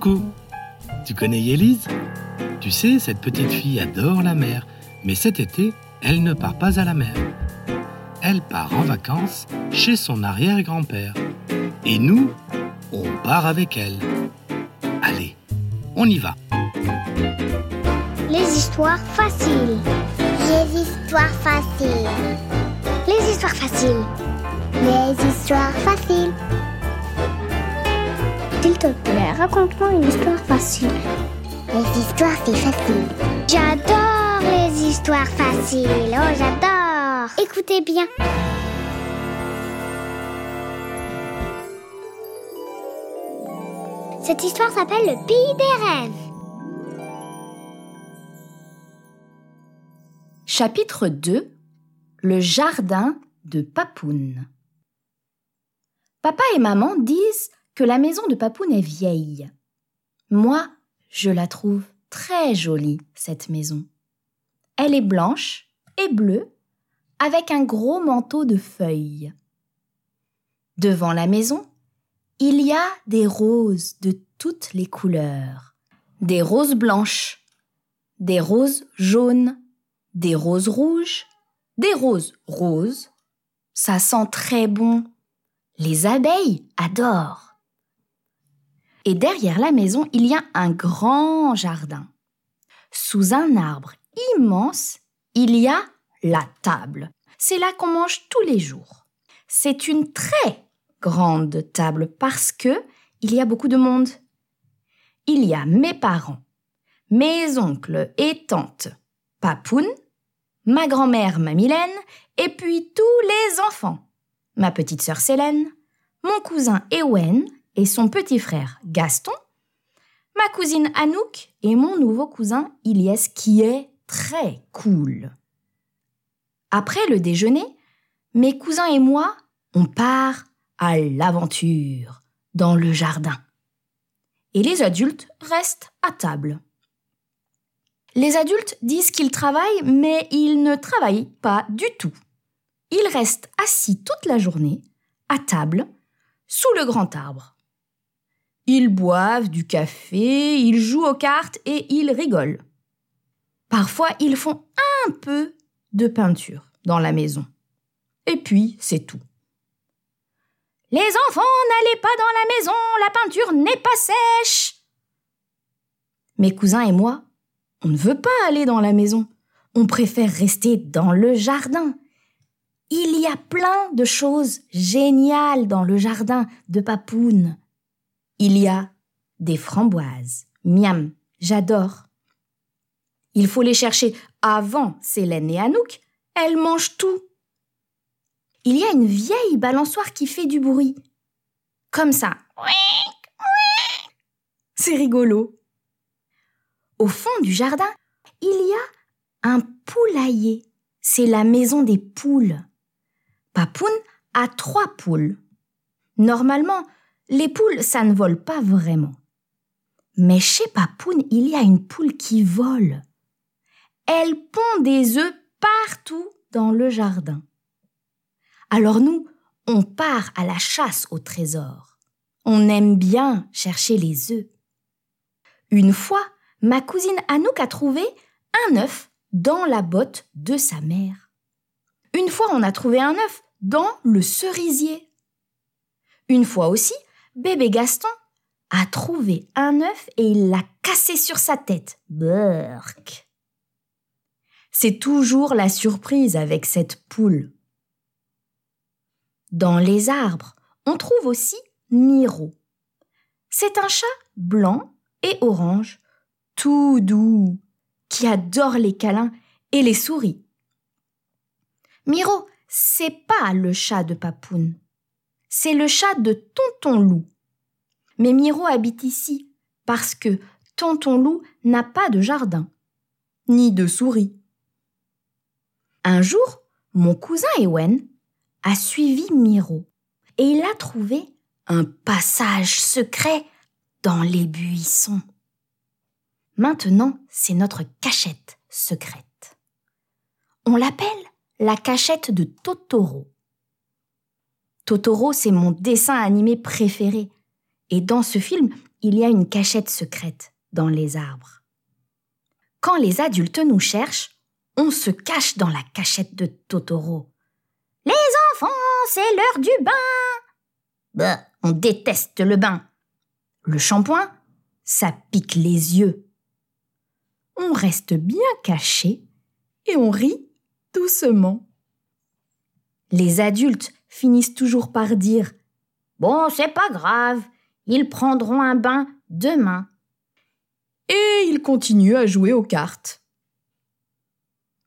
Coucou Tu connais Yélise Tu sais, cette petite fille adore la mer, mais cet été, elle ne part pas à la mer. Elle part en vacances chez son arrière-grand-père. Et nous, on part avec elle. Allez, on y va. Les histoires faciles. Les histoires faciles. Les histoires faciles. Les histoires faciles. S'il te plaît, raconte-moi une histoire facile. Les histoires, c'est facile. J'adore les histoires faciles. Oh, j'adore. Écoutez bien. Cette histoire s'appelle Le Pays des Rêves. Chapitre 2 Le jardin de Papoun. Papa et maman disent la maison de Papoun est vieille. Moi, je la trouve très jolie, cette maison. Elle est blanche et bleue, avec un gros manteau de feuilles. Devant la maison, il y a des roses de toutes les couleurs. Des roses blanches, des roses jaunes, des roses rouges, des roses roses. Ça sent très bon. Les abeilles adorent. Et derrière la maison, il y a un grand jardin. Sous un arbre immense, il y a la table. C'est là qu'on mange tous les jours. C'est une très grande table parce que il y a beaucoup de monde. Il y a mes parents, mes oncles et tantes, Papoun, ma grand-mère Mamilène et puis tous les enfants. Ma petite sœur Célène, mon cousin Ewen et son petit frère Gaston, ma cousine Anouk et mon nouveau cousin Ilyes qui est très cool. Après le déjeuner, mes cousins et moi, on part à l'aventure dans le jardin. Et les adultes restent à table. Les adultes disent qu'ils travaillent, mais ils ne travaillent pas du tout. Ils restent assis toute la journée, à table, sous le grand arbre. Ils boivent du café, ils jouent aux cartes et ils rigolent. Parfois, ils font un peu de peinture dans la maison. Et puis, c'est tout. Les enfants, n'allez pas dans la maison, la peinture n'est pas sèche. Mes cousins et moi, on ne veut pas aller dans la maison. On préfère rester dans le jardin. Il y a plein de choses géniales dans le jardin de Papoun. Il y a des framboises. Miam, j'adore. Il faut les chercher avant Célène et Anouk. Elles mangent tout. Il y a une vieille balançoire qui fait du bruit. Comme ça. C'est rigolo. Au fond du jardin, il y a un poulailler. C'est la maison des poules. Papoun a trois poules. Normalement, les poules, ça ne vole pas vraiment. Mais chez Papoun, il y a une poule qui vole. Elle pond des œufs partout dans le jardin. Alors nous, on part à la chasse au trésor. On aime bien chercher les œufs. Une fois, ma cousine Anouk a trouvé un œuf dans la botte de sa mère. Une fois, on a trouvé un œuf dans le cerisier. Une fois aussi, bébé Gaston a trouvé un œuf et il l'a cassé sur sa tête. Burk. C'est toujours la surprise avec cette poule. Dans les arbres, on trouve aussi Miro. C'est un chat blanc et orange, tout doux, qui adore les câlins et les souris. Miro, c'est pas le chat de Papoun. C'est le chat de Tonton Loup. Mais Miro habite ici parce que Tonton Loup n'a pas de jardin, ni de souris. Un jour, mon cousin Ewen a suivi Miro et il a trouvé un passage secret dans les buissons. Maintenant, c'est notre cachette secrète. On l'appelle la cachette de Totoro. Totoro, c'est mon dessin animé préféré. Et dans ce film, il y a une cachette secrète dans les arbres. Quand les adultes nous cherchent, on se cache dans la cachette de Totoro. Les enfants, c'est l'heure du bain. Bah, on déteste le bain. Le shampoing, ça pique les yeux. On reste bien caché et on rit doucement. Les adultes finissent toujours par dire Bon, c'est pas grave, ils prendront un bain demain. Et ils continuent à jouer aux cartes.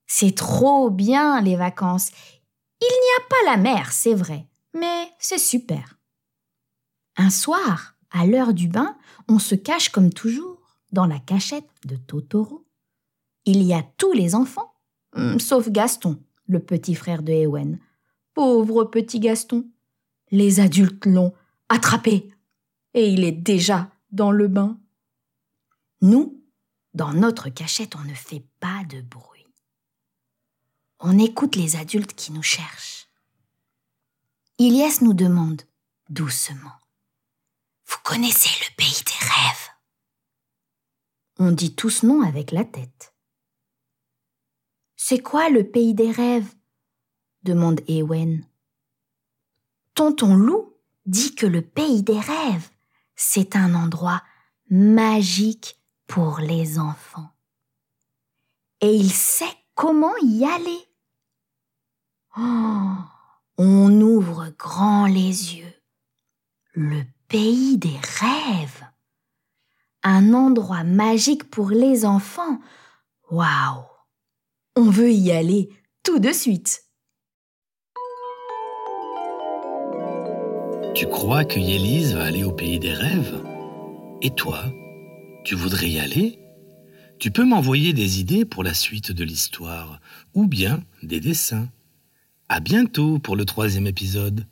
C'est trop bien les vacances. Il n'y a pas la mer, c'est vrai, mais c'est super. Un soir, à l'heure du bain, on se cache comme toujours dans la cachette de Totoro. Il y a tous les enfants, hum, sauf Gaston, le petit frère de Ewen. Pauvre petit Gaston. Les adultes l'ont attrapé et il est déjà dans le bain. Nous, dans notre cachette, on ne fait pas de bruit. On écoute les adultes qui nous cherchent. Ilias nous demande doucement Vous connaissez le pays des rêves? On dit tous non avec la tête. C'est quoi le pays des rêves? demande Ewen. Tonton Loup dit que le pays des rêves, c'est un endroit magique pour les enfants. Et il sait comment y aller. Oh, on ouvre grand les yeux. Le pays des rêves. Un endroit magique pour les enfants. Waouh On veut y aller tout de suite. Tu crois que Yélise va aller au pays des rêves? Et toi, tu voudrais y aller? Tu peux m'envoyer des idées pour la suite de l'histoire, ou bien des dessins. À bientôt pour le troisième épisode.